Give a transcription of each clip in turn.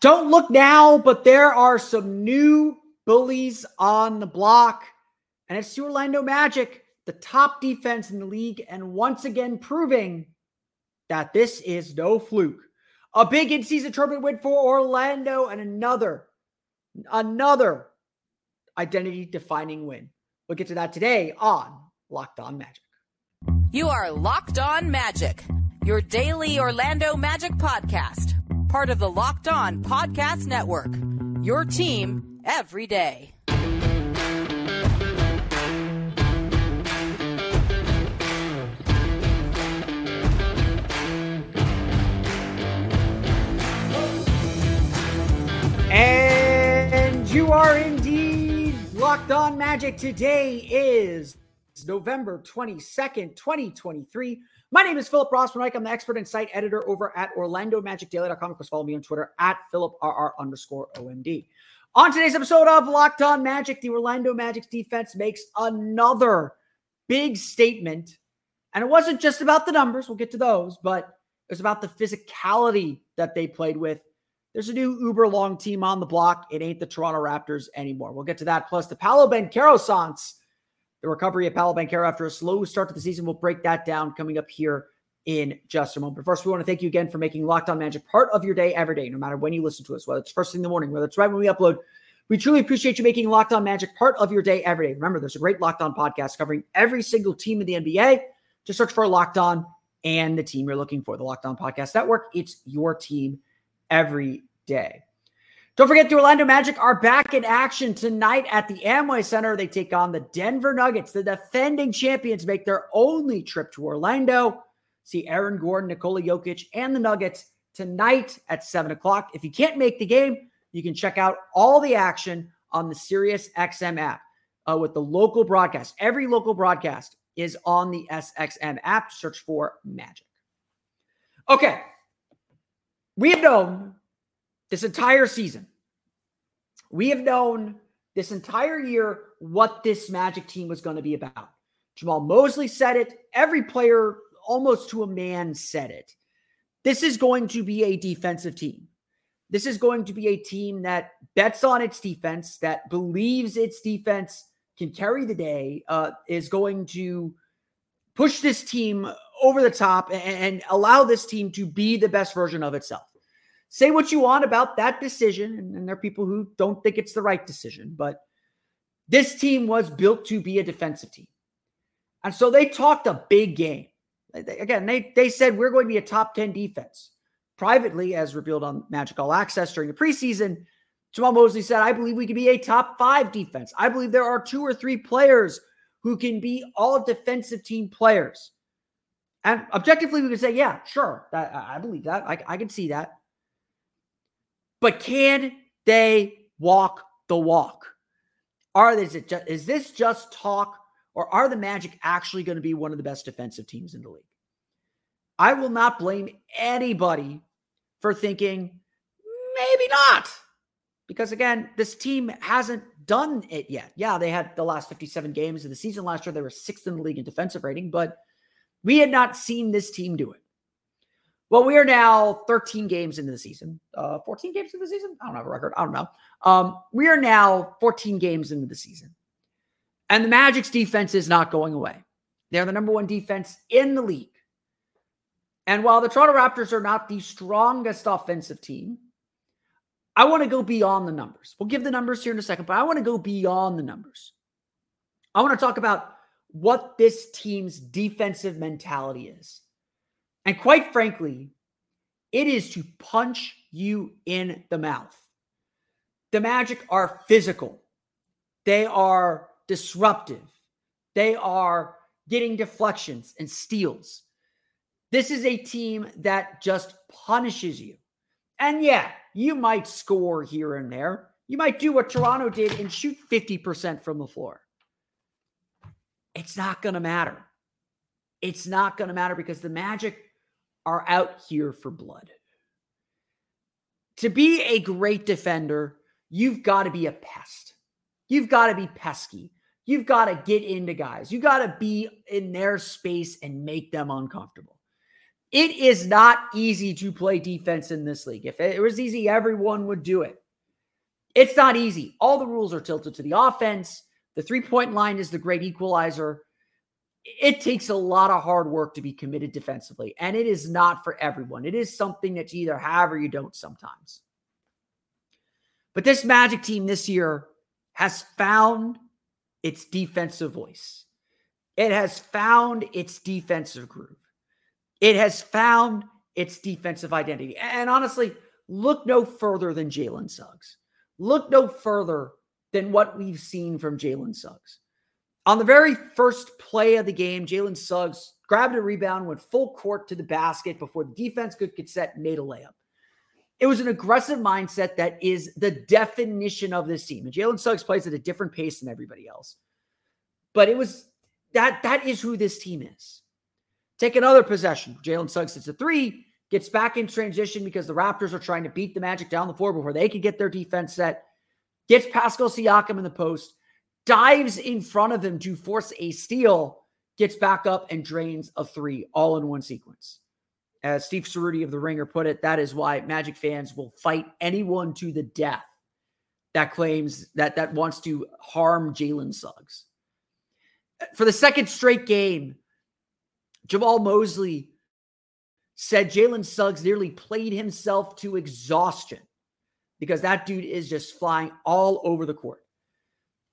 Don't look now, but there are some new bullies on the block, and it's the Orlando Magic, the top defense in the league, and once again proving that this is no fluke. A big in-season tournament win for Orlando, and another, another identity-defining win. We'll get to that today on Locked On Magic. You are Locked On Magic, your daily Orlando Magic podcast part of the Locked On Podcast Network. Your team every day. And you are indeed Locked On Magic. Today is November 22nd, 2023. My name is Philip Rossman-Reich. I'm the expert and site editor over at OrlandoMagicDaily.com. Of course, follow me on Twitter at PhilipRR underscore OMD. On today's episode of Locked On Magic, the Orlando Magic's defense makes another big statement. And it wasn't just about the numbers, we'll get to those, but it was about the physicality that they played with. There's a new uber long team on the block. It ain't the Toronto Raptors anymore. We'll get to that. Plus, the Paolo Banchero Sans the recovery of Paolo Banchero after a slow start to the season. We'll break that down coming up here in just a moment. But first, we want to thank you again for making Locked On Magic part of your day every day, no matter when you listen to us, whether it's first thing in the morning, whether it's right when we upload. We truly appreciate you making Locked On Magic part of your day every day. Remember, there's a great Locked On podcast covering every single team in the NBA. Just search for Locked On and the team you're looking for, the Locked On Podcast Network. It's your team every day. Don't forget the Orlando Magic are back in action tonight at the Amway Center. They take on the Denver Nuggets. The defending champions make their only trip to Orlando. See Aaron Gordon, Nikola Jokic, and the Nuggets tonight at 7 o'clock. If you can't make the game, you can check out all the action on the SiriusXM app uh, with the local broadcast. Every local broadcast is on the SXM app. Search for Magic. Okay. We have known this entire season. We have known this entire year what this Magic team was going to be about. Jamahl Mosley said it. Every player, almost to a man, said it. This is going to be a defensive team. This is going to be a team that bets on its defense, that believes its defense can carry the day, uh, is going to push this team over the top and, and allow this team to be the best version of itself say what you want about that decision. And, and there are people who don't think it's the right decision, but this team was built to be a defensive team. And so they talked a big game. Again, they, they said we're going to be a top 10 defense. Privately, as revealed on Magic All Access during the preseason, Jamahl Mosley said, I believe we can be a top five defense. I believe there are two or three players who can be all defensive team players. And objectively, we could say, yeah, sure. That, I believe that. I, I can see that. But can they walk the walk? Are this just, is this just talk, or are the Magic actually going to be one of the best defensive teams in the league? I will not blame anybody for thinking maybe not, because again, this team hasn't done it yet. Yeah, they had the last 57 games of the season last year. They were sixth in the league in defensive rating, but we had not seen this team do it. Well, we are now 13 games into the season. Uh, 14 games into the season? I don't have a record. I don't know. Um, we are now 14 games into the season. And the Magic's defense is not going away. They're the number one defense in the league. And while the Toronto Raptors are not the strongest offensive team, I want to go beyond the numbers. We'll give the numbers here in a second, but I want to go beyond the numbers. I want to talk about what this team's defensive mentality is. And quite frankly, it is to punch you in the mouth. The Magic are physical, they are disruptive, they are getting deflections and steals. This is a team that just punishes you. And yeah, you might score here and there. You might do what Toronto did and shoot 50% from the floor. It's not going to matter. It's not going to matter because the Magic are out here for blood. To be a great defender, you've got to be a pest. You've got to be pesky. You've got to get into guys. You got to be in their space and make them uncomfortable. It is not easy to play defense in this league. If it was easy, everyone would do it. It's not easy. All the rules are tilted to the offense. The three point line is the great equalizer. It takes a lot of hard work to be committed defensively, and it is not for everyone. It is something that you either have or you don't sometimes. But this Magic team this year has found its defensive voice. It has found its defensive groove. It has found its defensive identity. And honestly, look no further than Jalen Suggs. Look no further than what we've seen from Jalen Suggs. On the very first play of the game, Jalen Suggs grabbed a rebound, went full court to the basket before the defense could get set, made a layup. It was an aggressive mindset that is the definition of this team. And Jalen Suggs plays at a different pace than everybody else. But it was that that is who this team is. Take another possession. Jalen Suggs hits a three, gets back in transition because the Raptors are trying to beat the Magic down the floor before they can get their defense set. Gets Pascal Siakam in the post, dives in front of him to force a steal, gets back up and drains a three all in one sequence. As Steve Ceruti of The Ringer put it, that is why Magic fans will fight anyone to the death that claims that that wants to harm Jalen Suggs. For the second straight game, Jamahl Mosley said Jalen Suggs nearly played himself to exhaustion because that dude is just flying all over the court.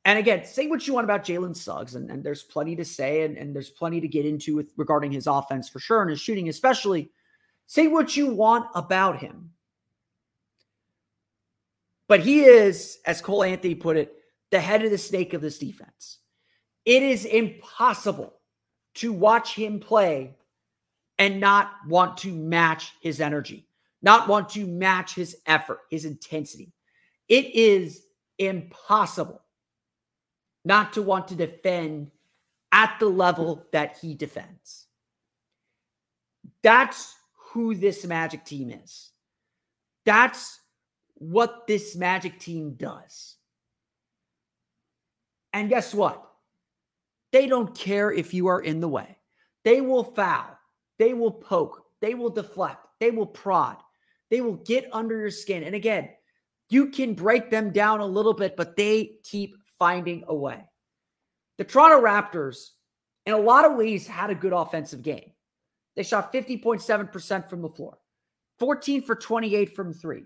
And again, say what you want about Jalen Suggs, and, and there's plenty to say, and, and there's plenty to get into with regarding his offense for sure, and his shooting especially. Say what you want about him. But he is, as Cole Anthony put it, the head of the snake of this defense. It is impossible to watch him play and not want to match his energy, not want to match his effort, his intensity. It is impossible not to want to defend at the level that he defends. That's who this Magic team is. That's what this Magic team does. And guess what? They don't care if you are in the way. They will foul. They will poke. They will deflect. They will prod. They will get under your skin. And again, you can break them down a little bit, but they keep finding a way. The Toronto Raptors, in a lot of ways, had a good offensive game. They shot 50.7% from the floor, 14 for 28 from three,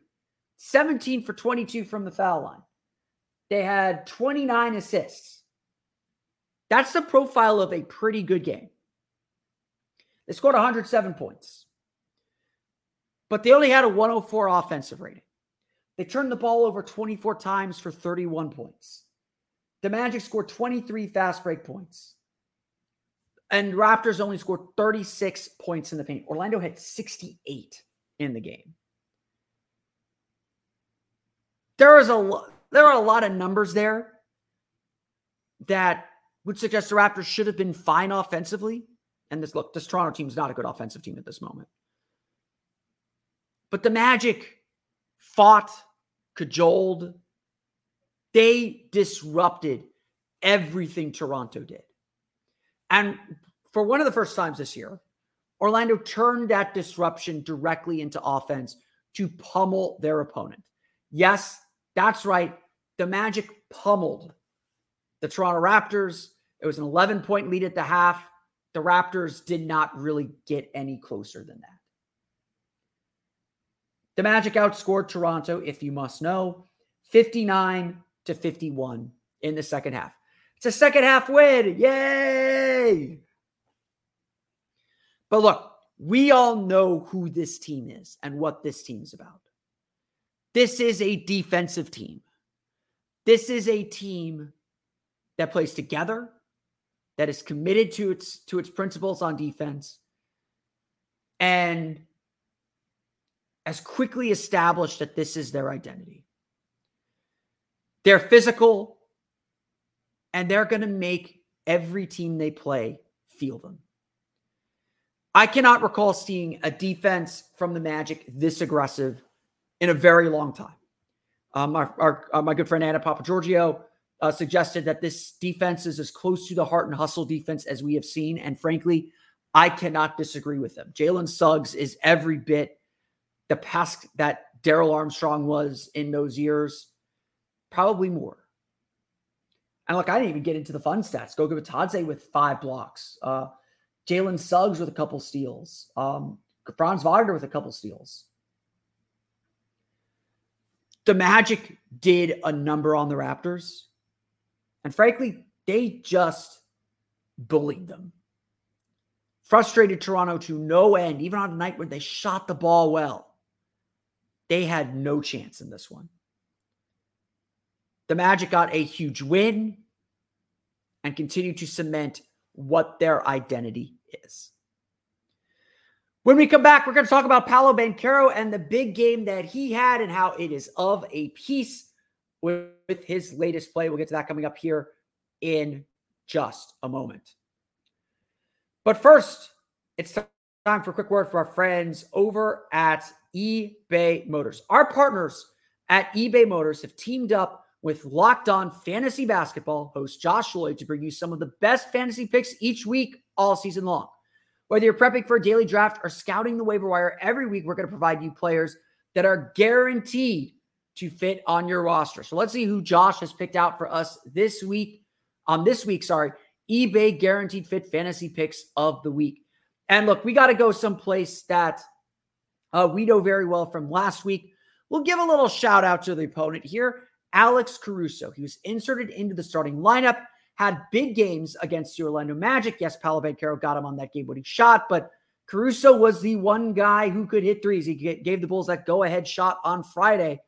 17 for 22 from the foul line. They had 29 assists. That's the profile of a pretty good game. They scored 107 points, but they only had a 104 offensive rating. They turned the ball over 24 times for 31 points. The Magic scored 23 fast break points. And Raptors only scored 36 points in the paint. Orlando had 68 in the game. There is a there are a lot of numbers there that would suggest the Raptors should have been fine offensively. And this look, this Toronto team is not a good offensive team at this moment. But the Magic fought, cajoled, they disrupted everything Toronto did. And for one of the first times this year, Orlando turned that disruption directly into offense to pummel their opponent. Yes, that's right. The Magic pummeled the Toronto Raptors. It was an 11 point lead at the half. The Raptors did not really get any closer than that. The Magic outscored Toronto, if you must know, 59 to 51 in the second half. It's a second half win. Yay! But look, we all know who this team is and what this team's about. This is a defensive team. This is a team that plays together, that is committed to its to its principles on defense, and as quickly established that this is their identity. They're physical, and they're going to make every team they play feel them. I cannot recall seeing a defense from the Magic this aggressive in a very long time. Um, our, our uh, my good friend Anna Papa Giorgio uh, suggested that this defense is as close to the heart and hustle defense as we have seen. And frankly, I cannot disagree with them. Jalen Suggs is every bit the past that Darrell Armstrong was in those years, probably more. And look, I didn't even get into the fun stats. Goga Bitadze with five blocks. Uh, Jalen Suggs with a couple steals. Um, Franz Wagner with a couple steals. The Magic did a number on the Raptors. And frankly, they just bullied them. Frustrated Toronto to no end, even on a night when they shot the ball well. They had no chance in this one. The Magic got a huge win and continue to cement what their identity is. When we come back, we're going to talk about Paolo Banchero and the big game that he had and how it is of a piece with, with his latest play. We'll get to that coming up here in just a moment. But first, it's time for a quick word for our friends over at eBay Motors. Our partners at eBay Motors have teamed up with Locked On Fantasy Basketball host Josh Lloyd to bring you some of the best fantasy picks each week, all season long. Whether you're prepping for a daily draft or scouting the waiver wire, every week we're going to provide you players that are guaranteed to fit on your roster. So let's see who Josh has picked out for us this week. On this week, sorry, eBay guaranteed fit fantasy picks of the week. And look, we got to go someplace that uh, we know very well from last week. We'll give a little shout out to the opponent here. Alex Caruso. He was inserted into the starting lineup, had big games against the Orlando Magic. Yes, Paolo Banchero got him on that game when he shot, but Caruso was the one guy who could hit threes. He gave the Bulls that go ahead shot on Friday.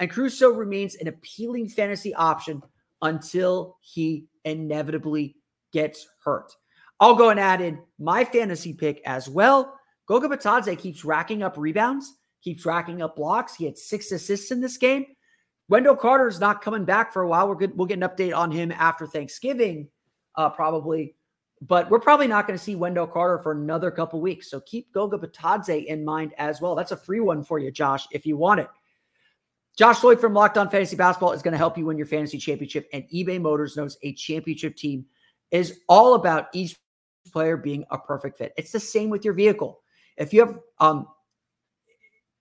And Caruso remains an appealing fantasy option until he inevitably gets hurt. I'll go and add in my fantasy pick as well. Goga Bitadze keeps racking up rebounds, keeps racking up blocks. He had six assists in this game. Wendell Carter is not coming back for a while. We're good. We'll get an update on him after Thanksgiving, uh, probably. But we're probably not going to see Wendell Carter for another couple weeks. So keep Goga Bitadze in mind as well. That's a free one for you, Josh, if you want it. Josh Lloyd from Locked On Fantasy Basketball is going to help you win your fantasy championship. And eBay Motors knows a championship team is all about each player being a perfect fit. It's the same with your vehicle. If you have, um,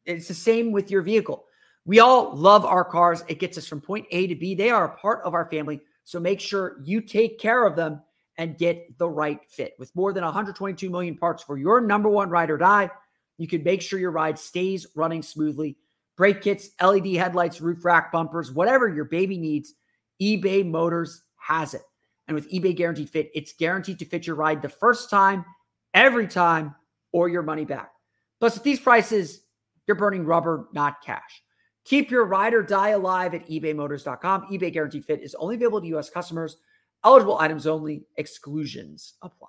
it's the same with your vehicle. We all love our cars. It gets us from point A to B. They are a part of our family. So make sure you take care of them and get the right fit. With more than 122 million parts for your number one ride or die, you can make sure your ride stays running smoothly. Brake kits, LED headlights, roof rack bumpers, whatever your baby needs, eBay Motors has it. And with eBay Guaranteed Fit, it's guaranteed to fit your ride the first time, every time, or your money back. Plus, at these prices, you're burning rubber, not cash. Keep your ride or die alive at ebaymotors.com. eBay Guaranteed Fit is only available to U.S. customers. Eligible items only. Exclusions apply.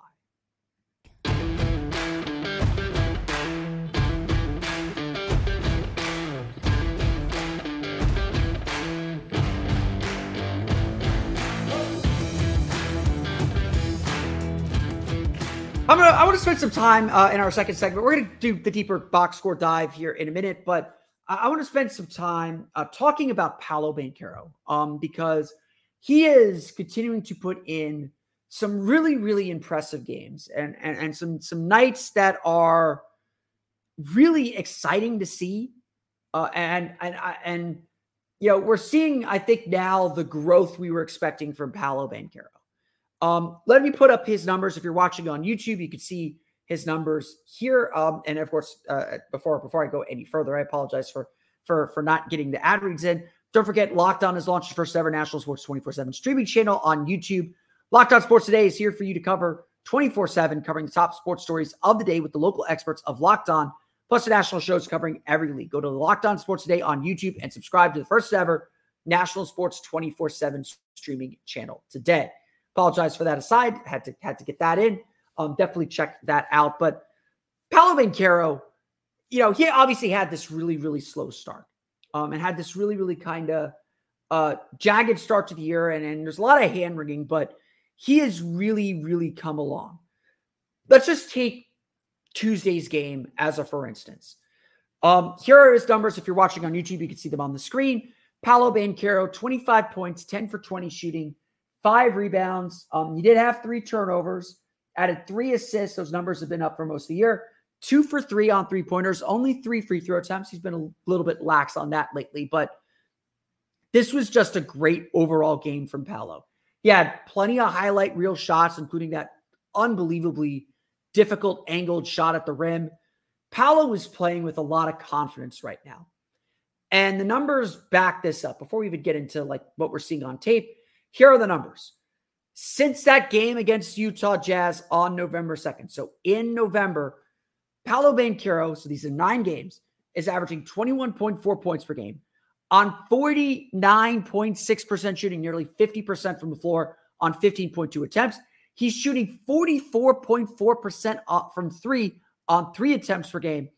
I'm gonna. I want to spend some time uh, in our second segment. We're gonna do the deeper box score dive here in a minute, but I, want to spend some time uh, talking about Paolo Banchero um, because he is continuing to put in some really, really impressive games and, and, and some, some nights that are really exciting to see. Uh, and, and, and, you know, we're seeing, I think now the growth we were expecting from Paolo Banchero. Um, let me put up his numbers. If you're watching on YouTube, you can see his numbers here. Um, and of course, uh, before before I go any further, I apologize for for for not getting the ad reads in. Don't forget, Locked On has launched the first ever national sports 24 7 streaming channel on YouTube. Locked On Sports Today is here for you to cover 24 7, covering the top sports stories of the day with the local experts of Locked On, plus the national shows covering every league. Go to Locked On Sports Today on YouTube and subscribe to the first ever national sports 24 7 streaming channel today. Apologize for that aside. Had to had to get that in. Um, definitely check that out. But Paolo Banchero, you know, he obviously had this really, really slow start um, and had this really, really kind of uh, jagged start to the year. And, and there's a lot of hand wringing, but he has really, really come along. Let's just take Tuesday's game as a for instance. Um, here are his numbers. If you're watching on YouTube, you can see them on the screen. Paolo Banchero, 25 points, 10 for 20 shooting, five rebounds. Um, he did have three turnovers. Added three assists. Those numbers have been up for most of the year. Two for three on three pointers, only three free throw attempts. He's been a little bit lax on that lately, but this was just a great overall game from Paolo. He had plenty of highlight reel shots, including that unbelievably difficult angled shot at the rim. Paolo was playing with a lot of confidence right now. And the numbers back this up. Before we even get into like what we're seeing on tape, here are the numbers. Since that game against Utah Jazz on November 2nd. So in November, Paolo Banchero, so these are nine games, is averaging 21.4 points per game on 49.6% shooting, nearly 50% from the floor on 15.2 attempts. He's shooting 44.4% from three on three attempts per game.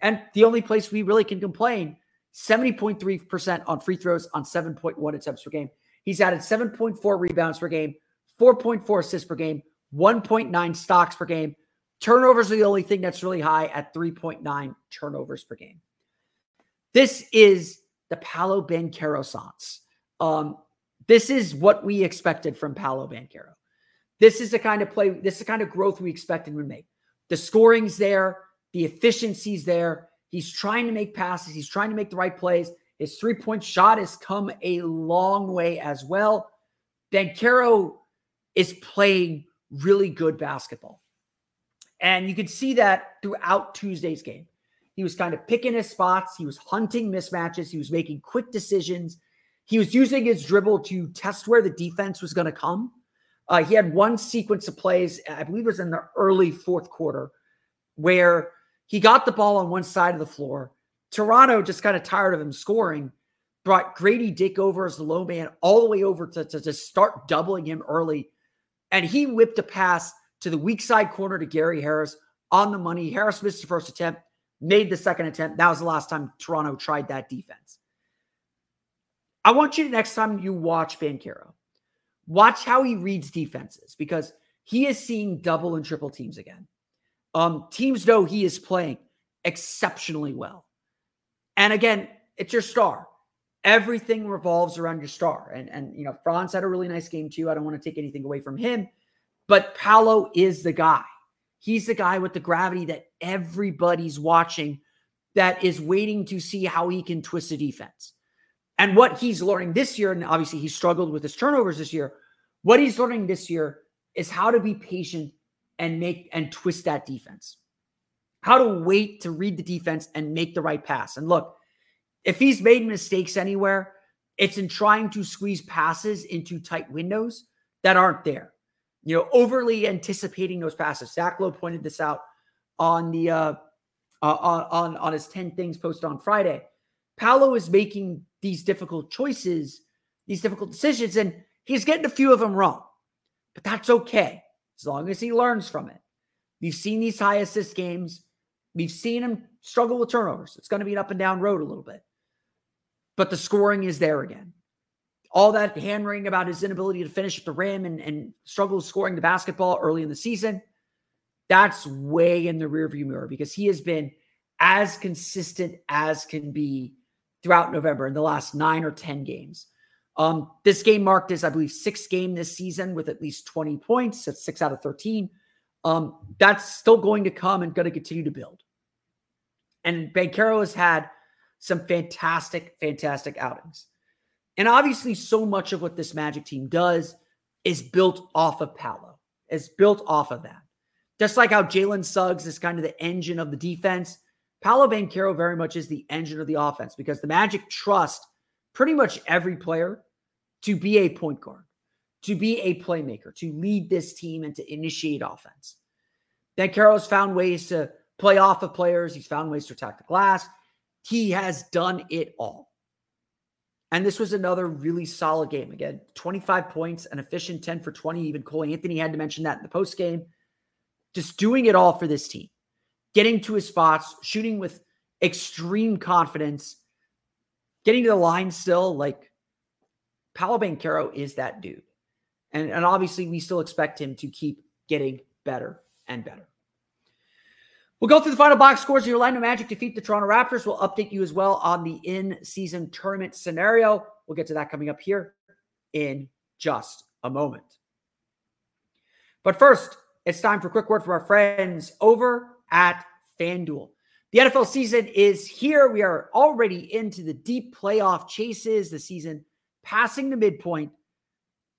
And the only place we really can complain 70.3% on free throws on 7.1 attempts per game. He's added 7.4 rebounds per game, 4.4 assists per game, 1.9 stocks per game. Turnovers are the only thing that's really high at 3.9 turnovers per game. This is the Paolo Banchero sans. Um, this is what we expected from Paolo Banchero. This is the kind of play, this is the kind of growth we expected would make. The scoring's there, the efficiency's there. He's trying to make passes, he's trying to make the right plays. His three point shot has come a long way as well. Banchero is playing really good basketball. And you could see that throughout Tuesday's game. He was kind of picking his spots. He was hunting mismatches. He was making quick decisions. He was using his dribble to test where the defense was going to come. Uh, he had one sequence of plays, I believe it was in the early fourth quarter, where he got the ball on one side of the floor. Toronto, just kind of tired of him scoring, brought Grady Dick over as the low man all the way over to, to, to start doubling him early. And he whipped a pass to the weak side corner to Gary Harris on the money. Harris missed the first attempt made the second attempt. That was the last time Toronto tried that defense. I want you to next time you watch Banchero, watch how he reads defenses because he is seeing double and triple teams again. Um, teams know he is playing exceptionally well. And again, it's your star. Everything revolves around your star. And and you know, Franz had a really nice game too. I don't want to take anything away from him, but Paolo is the guy. He's the guy with the gravity that everybody's watching that is waiting to see how he can twist a defense. And what he's learning this year, and obviously he struggled with his turnovers this year, what he's learning this year is how to be patient and make and twist that defense. How to wait to read the defense and make the right pass. And look, if he's made mistakes anywhere, it's in trying to squeeze passes into tight windows that aren't there you know, overly anticipating those passes. Zach Lowe pointed this out on the uh, uh, on on his ten things posted on Friday. Paolo is making these difficult choices, these difficult decisions, and he's getting a few of them wrong. But that's okay as long as he learns from it. We've seen these high assist games. We've seen him struggle with turnovers. It's going to be an up and down road a little bit. But the scoring is there again all that hand wringing about his inability to finish at the rim and, and struggle scoring the basketball early in the season, that's way in the rearview mirror because he has been as consistent as can be throughout November in the last nine or 10 games. Um, this game marked his, I believe, sixth game this season with at least 20 points. That's six out of 13. Um, that's still going to come and going to continue to build. And Banchero has had some fantastic, fantastic outings. And obviously, so much of what this Magic team does is built off of Paolo, is built off of that. Just like how Jalen Suggs is kind of the engine of the defense, Paolo Banchero very much is the engine of the offense because the Magic trust pretty much every player to be a point guard, to be a playmaker, to lead this team and to initiate offense. Banchero's found ways to play off of players. He's found ways to attack the glass. He has done it all. And this was another really solid game. Again, 25 points, an efficient 10 for 20. Even Cole Anthony had to mention that in the post game. Just doing it all for this team, getting to his spots, shooting with extreme confidence, getting to the line still. Like Paolo Banchero is that dude. And, and obviously, we still expect him to keep getting better and better. We'll go through the final box scores. Your Orlando Magic defeat the Toronto Raptors. We'll update you as well on the in-season tournament scenario. We'll get to that coming up here in just a moment. But first, it's time for a quick word from our friends over at FanDuel. The NFL season is here. We are already into the deep playoff chases, the season passing the midpoint.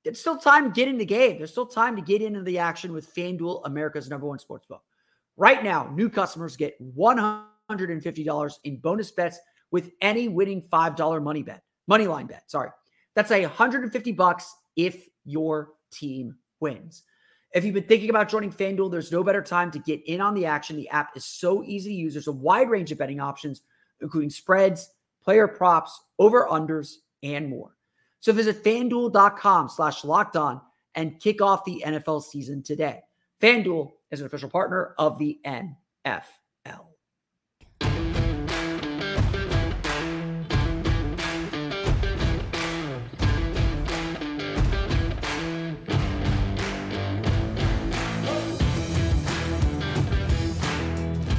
It's still time to get in the game. There's still time to get into the action with FanDuel, America's number one sports book. Right now, new customers get $150 in bonus bets with any winning $5 money bet, money line bet. Sorry. That's a 150 bucks if your team wins. If you've been thinking about joining FanDuel, there's no better time to get in on the action. The app is so easy to use. There's a wide range of betting options, including spreads, player props, over unders, and more. So visit fanduel.com slash locked on and kick off the NFL season today. FanDuel is an official partner of the NFL.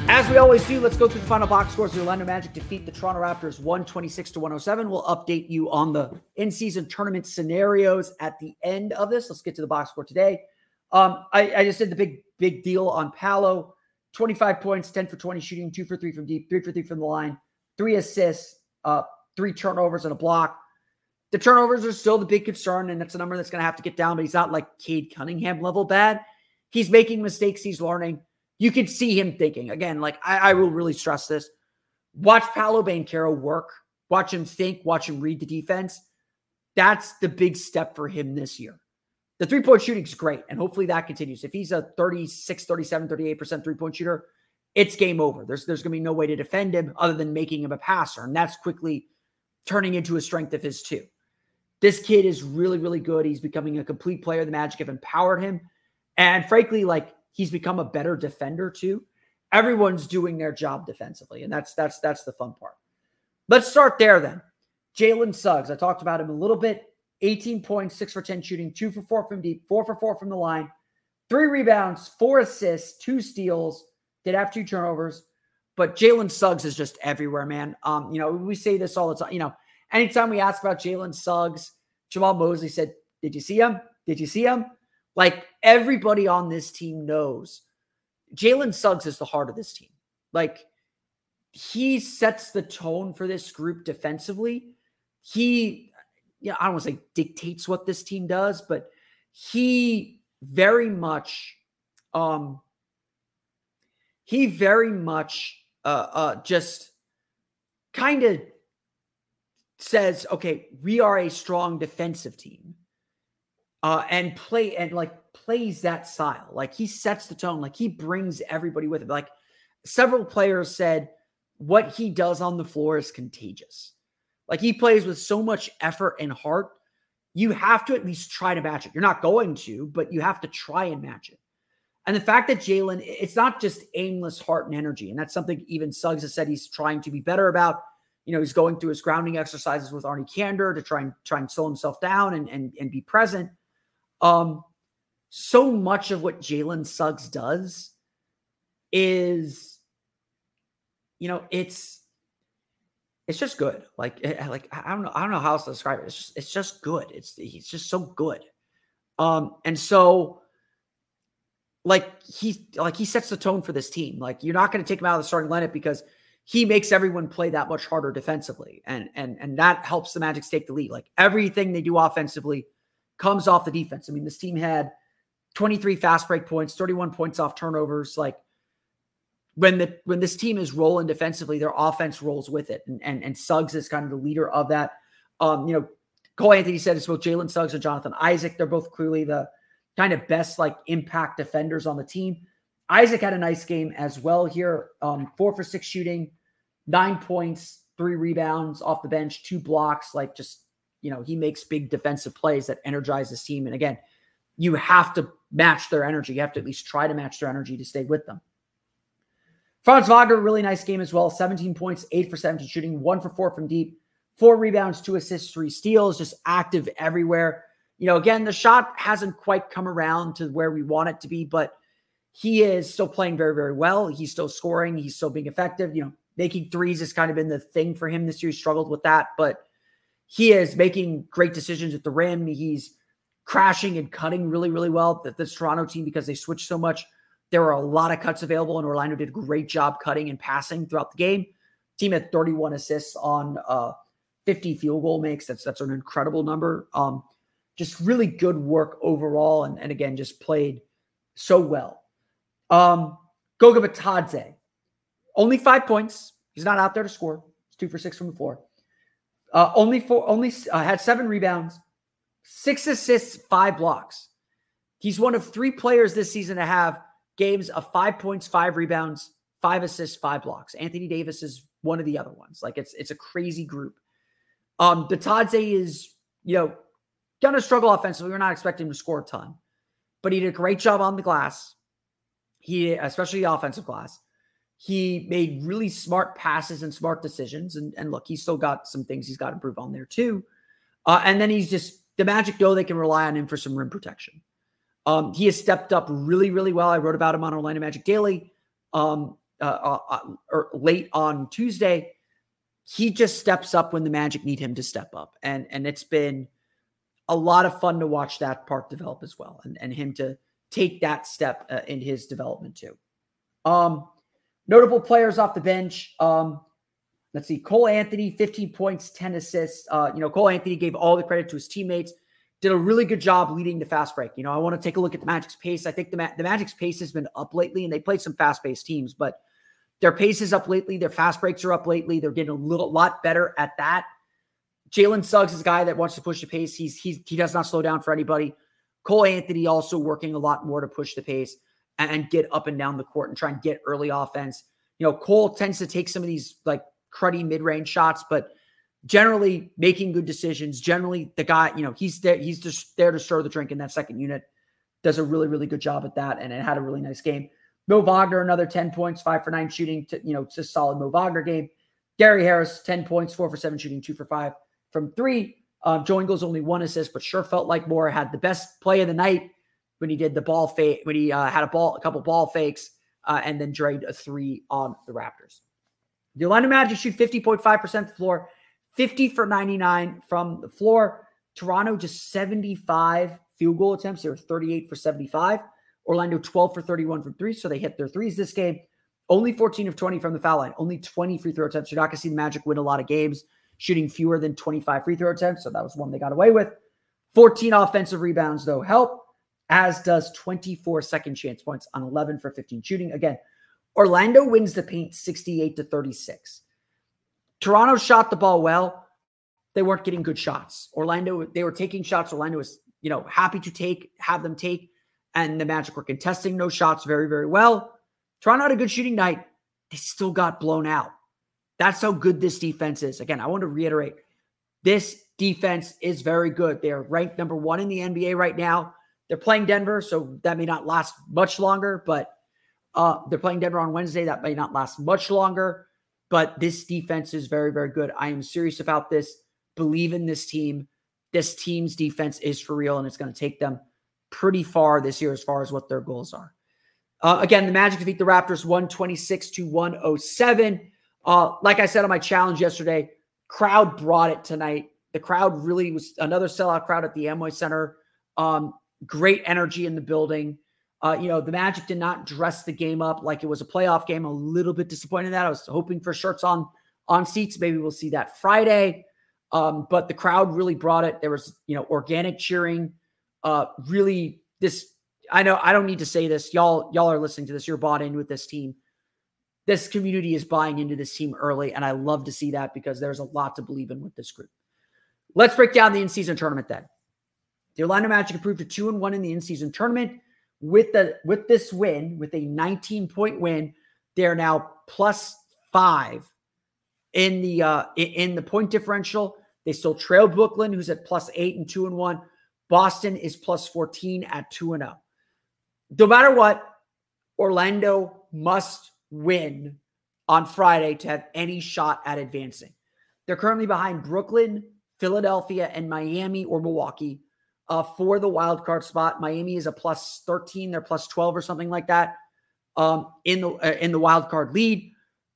As we always do, let's go through the final box scores. The Orlando Magic defeat the Toronto Raptors 126 to 107. We'll update you on the in-season tournament scenarios at the end of this. Let's get to the box score today. Um, I, I, just did the big, big deal on Paolo. 25 points, 10 for 20 shooting, two for three from deep, three for three from the line, three assists, uh, three turnovers and a block. The turnovers are still the big concern, and that's a number that's going to have to get down, but he's not like Cade Cunningham level bad. He's making mistakes, he's learning you can see him thinking again, like I, I will really stress this. Watch Paolo Banchero work, watch him think, watch him read the defense. That's the big step for him this year. The three point shooting is great, and hopefully that continues. If he's a 36, 37, 38% three point shooter, it's game over. There's, there's going to be no way to defend him other than making him a passer, and that's quickly turning into a strength of his, too. This kid is really, really good. He's becoming a complete player. The Magic have empowered him. And frankly, like He's become a better defender too. Everyone's doing their job defensively, and that's that's that's the fun part. Let's start there then. Jalen Suggs. I talked about him a little bit. 18 points, six for 10 shooting, two for four from deep, four for four from the line, three rebounds, four assists, two steals. Did have two turnovers, but Jalen Suggs is just everywhere, man. Um, you know, we say this all the time. You know, anytime we ask about Jalen Suggs, Jamahl Mosley said, Did you see him? Did you see him? Like everybody on this team knows Jalen Suggs is the heart of this team. Like he sets the tone for this group defensively. He, know, I don't want to say dictates what this team does, but he very much, um, he very much, uh, uh, just kind of says, okay, we are a strong defensive team uh, and play and like plays that style. Like he sets the tone. Like he brings everybody with him. Like several players said, what he does on the floor is contagious. Like he plays with so much effort and heart. You have to at least try to match it. You're not going to, but you have to try and match it. And the fact that Jalen, it's not just aimless heart and energy. And that's something even Suggs has said he's trying to be better about. You know, he's going through his grounding exercises with Arnie Kander to try and try and slow himself down and and, and be present. Um, so much of what Jalen Suggs does is, you know, it's it's just good. Like, eh, like I don't know, I don't know how else to describe it. It's just, it's just good. It's he's just so good. Um, and so like he like he sets the tone for this team. Like you're not going to take him out of the starting lineup because he makes everyone play that much harder defensively, and and and that helps the Magic take the lead. Like everything they do offensively comes off the defense. I mean, this team had 23 fast break points, 31 points off turnovers. Like when the when this team is rolling defensively, their offense rolls with it. And and, and Suggs is kind of the leader of that. Um, you know, Cole Anthony said it's both Jalen Suggs and Jonathan Isaac. They're both clearly the kind of best like impact defenders on the team. Isaac had a nice game as well here. Um, four for six shooting, nine points, three rebounds off the bench, two blocks, like just you know, he makes big defensive plays that energize his team. And again, you have to match their energy. You have to at least try to match their energy to stay with them. Franz Wagner, really nice game as well. 17 points, eight for 17 shooting, one for four from deep, four rebounds, two assists, three steals, just active everywhere. You know, again, the shot hasn't quite come around to where we want it to be, but he is still playing very, very well. He's still scoring. He's still being effective. You know, making threes has kind of been the thing for him this year. He struggled with that, but he is making great decisions at the rim. He's crashing and cutting really, really well. That this Toronto team, because they switched so much, there were a lot of cuts available, and Orlando did a great job cutting and passing throughout the game. Team had 31 assists on uh, 50 field goal makes. That's that's an incredible number. Um, just really good work overall, and, and again, just played so well. Um, Goga Bitadze, only five points. He's not out there to score. He's two for six from the floor. Uh, only four, only uh, had seven rebounds, six assists, five blocks. He's one of three players this season to have games of five points, five rebounds, five assists, five blocks. Anthony Davis is one of the other ones. Like it's it's a crazy group. Um, Bitadze is you know gonna struggle offensively. We're not expecting him to score a ton, but he did a great job on the glass. He especially the offensive glass. He made really smart passes and smart decisions. And, and look, he's still got some things he's got to improve on there too. Uh, and then he's just the Magic know they can rely on him for some rim protection. Um, he has stepped up really, really well. I wrote about him on Orlando Magic Daily um, uh, uh, uh or late on Tuesday. He just steps up when the Magic need him to step up, and and it's been a lot of fun to watch that part develop as well, and and him to take that step uh, in his development too. Um, Notable players off the bench. Um, let's see. Cole Anthony, 15 points, 10 assists. Uh, you know, Cole Anthony gave all the credit to his teammates. Did a really good job leading the fast break. You know, I want to take a look at the Magic's pace. I think the, Ma- the Magic's pace has been up lately, and they played some fast paced teams, but their pace is up lately. Their fast breaks are up lately. They're getting a little lot better at that. Jalen Suggs is a guy that wants to push the pace. He's, he's he does not slow down for anybody. Cole Anthony also working a lot more to push the pace and get up and down the court and try and get early offense. You know, Cole tends to take some of these like cruddy mid-range shots, but generally making good decisions. Generally, the guy, you know, he's there, he's just there to stir the drink in that second unit. Does a really, really good job at that, and it had a really nice game. Mo Wagner, another 10 points, five for nine shooting, to, you know, just solid Mo Wagner game. Gary Harris, 10 points, four for seven shooting, two for five from three. Um, Joe Ingles only one assist, but sure felt like more had the best play of the night when he did the ball fake, when he uh, had a ball, a couple ball fakes, uh, and then drained a three on the Raptors. The Orlando Magic shoot 50.5% floor, 50 for 99 from the floor. Toronto just 75 field goal attempts. They were 38 for 75. Orlando 12 for 31 from three. So they hit their threes this game. Only 14 of 20 from the foul line. Only 20 free throw attempts. You're not going to see the Magic win a lot of games shooting fewer than 25 free throw attempts. So that was one they got away with. 14 offensive rebounds, though, help as does 24 second chance points on 11 for 15 shooting. Again, Orlando wins the paint 68 to 36. Toronto shot the ball well. They weren't getting good shots. Orlando, they were taking shots. Orlando was, you know, happy to take, have them take. And the Magic were contesting those shots very, very well. Toronto had a good shooting night. They still got blown out. That's how good this defense is. Again, I want to reiterate this defense is very good. They are ranked number one in the NBA right now. They're playing Denver, so that may not last much longer, but uh, they're playing Denver on Wednesday. That may not last much longer, but this defense is very, very good. I am serious about this. Believe in this team. This team's defense is for real, and it's going to take them pretty far this year as far as what their goals are. Uh, again, the Magic defeat the Raptors 126 to 107. Uh, like I said on my challenge yesterday, crowd brought it tonight. The crowd really was another sellout crowd at the Amway Center. Um, great energy in the building. Uh, you know, the Magic did not dress the game up like it was a playoff game. A little bit disappointed in that. I was hoping for shirts on on seats. Maybe we'll see that Friday. Um, but the crowd really brought it. There was, you know, organic cheering. Uh, really, this I know I don't need to say this. Y'all, y'all are listening to this. You're bought in with this team. This community is buying into this team early, and I love to see that because there's a lot to believe in with this group. Let's break down the in-season tournament then. The Orlando Magic improved to two and one in the in-season tournament. With the with this win, with a 19 point win, they're now plus five in the uh in the point differential. They still trail Brooklyn, who's at plus eight and two and one. Boston is plus 14 at two and oh. No matter what, Orlando must win on Friday to have any shot at advancing. They're currently behind Brooklyn, Philadelphia, and Miami or Milwaukee uh, for the wild card spot. Miami is a plus 13, they're plus 12 or something like that um, in the uh, in the wild card lead.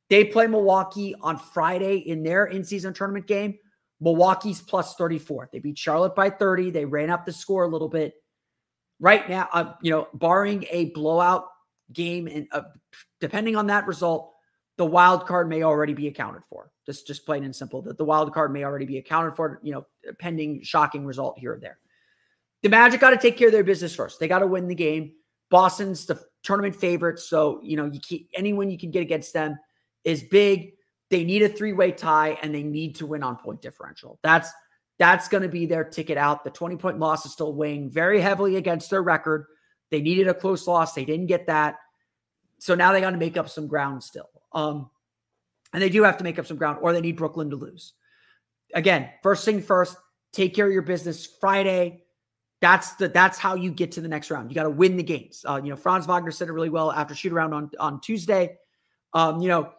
They play Milwaukee on Friday in their in-season tournament game. Milwaukee's plus 34. They beat Charlotte by 30. They ran up the score a little bit. Right now, uh, you know, barring a blowout game, and uh, depending on that result, the wild card may already be accounted for. Just, just plain and simple. That the wild card may already be accounted for. You know, pending shocking result here or there. The Magic got to take care of their business first. They got to win the game. Boston's the tournament favorite, so you know you keep anyone you can get against them is big. They need a three-way tie and they need to win on point differential. That's that's going to be their ticket out. The 20-point loss is still weighing very heavily against their record. They needed a close loss. They didn't get that. So now they got to make up some ground still. Um, and they do have to make up some ground, or they need Brooklyn to lose. Again, first thing first, take care of your business Friday. That's the that's how you get to the next round. You got to win the games. Uh, you know, Franz Wagner said it really well after shoot around on on Tuesday. Um, you know,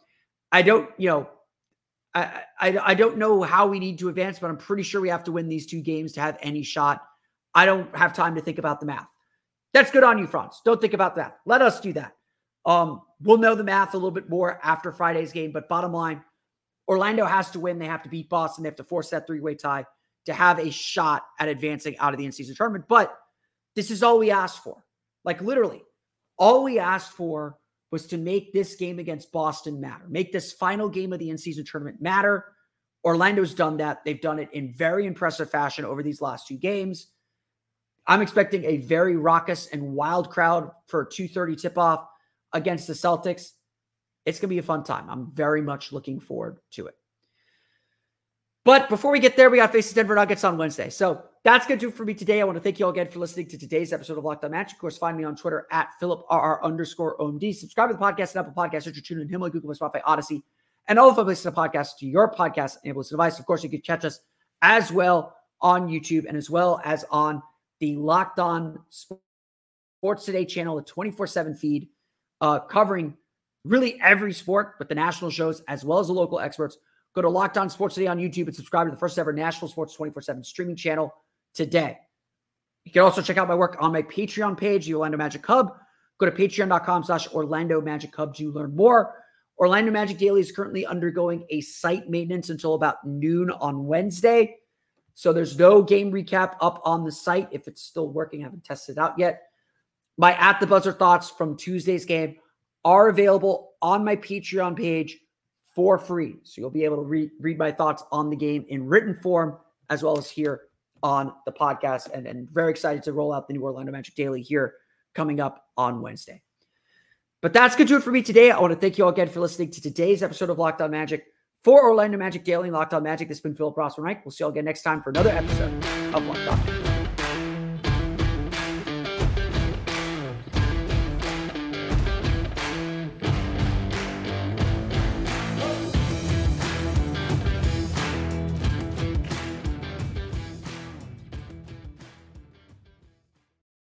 I don't, you know, I, I I don't know how we need to advance, but I'm pretty sure we have to win these two games to have any shot. I don't have time to think about the math. That's good on you, Franz. Don't think about that. Let us do that. Um, we'll know the math a little bit more after Friday's game, but bottom line, Orlando has to win. They have to beat Boston. They have to force that three-way tie to have a shot at advancing out of the in-season tournament. But this is all we asked for. Like literally, all we asked for was to make this game against Boston matter, make this final game of the in-season tournament matter. Orlando's done that. They've done it in very impressive fashion over these last two games. I'm expecting a very raucous and wild crowd for a 2:30 tip-off against the Celtics. It's going to be a fun time. I'm very much looking forward to it. But before we get there, we got faces Denver Nuggets on Wednesday. So that's going to do for me today. I want to thank you all again for listening to today's episode of Locked On Magic. Of course, find me on Twitter at PhilipRR underscore OMD. Subscribe to the podcast and Apple Podcasts, Stitcher, TuneIn, Himalaya, Google, Spotify, Odyssey, and all the places to podcast to your podcast enabled device. Of course, you can catch us as well on YouTube and as well as on the Locked On Sports Today channel, the 24 7 feed, uh, covering really every sport, but the national shows as well as the local experts. Go to Locked On Sports Today on YouTube and subscribe to the first ever national sports 24 7 streaming channel today. You can also check out my work on my Patreon page, the Orlando Magic Hub. Go to patreon.com slash Orlando Magic Hub to learn more. Orlando Magic Daily is currently undergoing a site maintenance until about noon on Wednesday. So there's no game recap up on the site if it's still working. I haven't tested it out yet. My at the buzzer thoughts from Tuesday's game are available on my Patreon page for free. So you'll be able to read, read my thoughts on the game in written form as well as here on the podcast. And, and very excited to roll out the new Orlando Magic Daily here coming up on Wednesday. But that's going to do it for me today. I want to thank you all again for listening to today's episode of Locked On Magic for Orlando Magic Daily and Locked On Magic. This has been Philip Rossman Reich. We'll see you all again next time for another episode of Locked On Magic.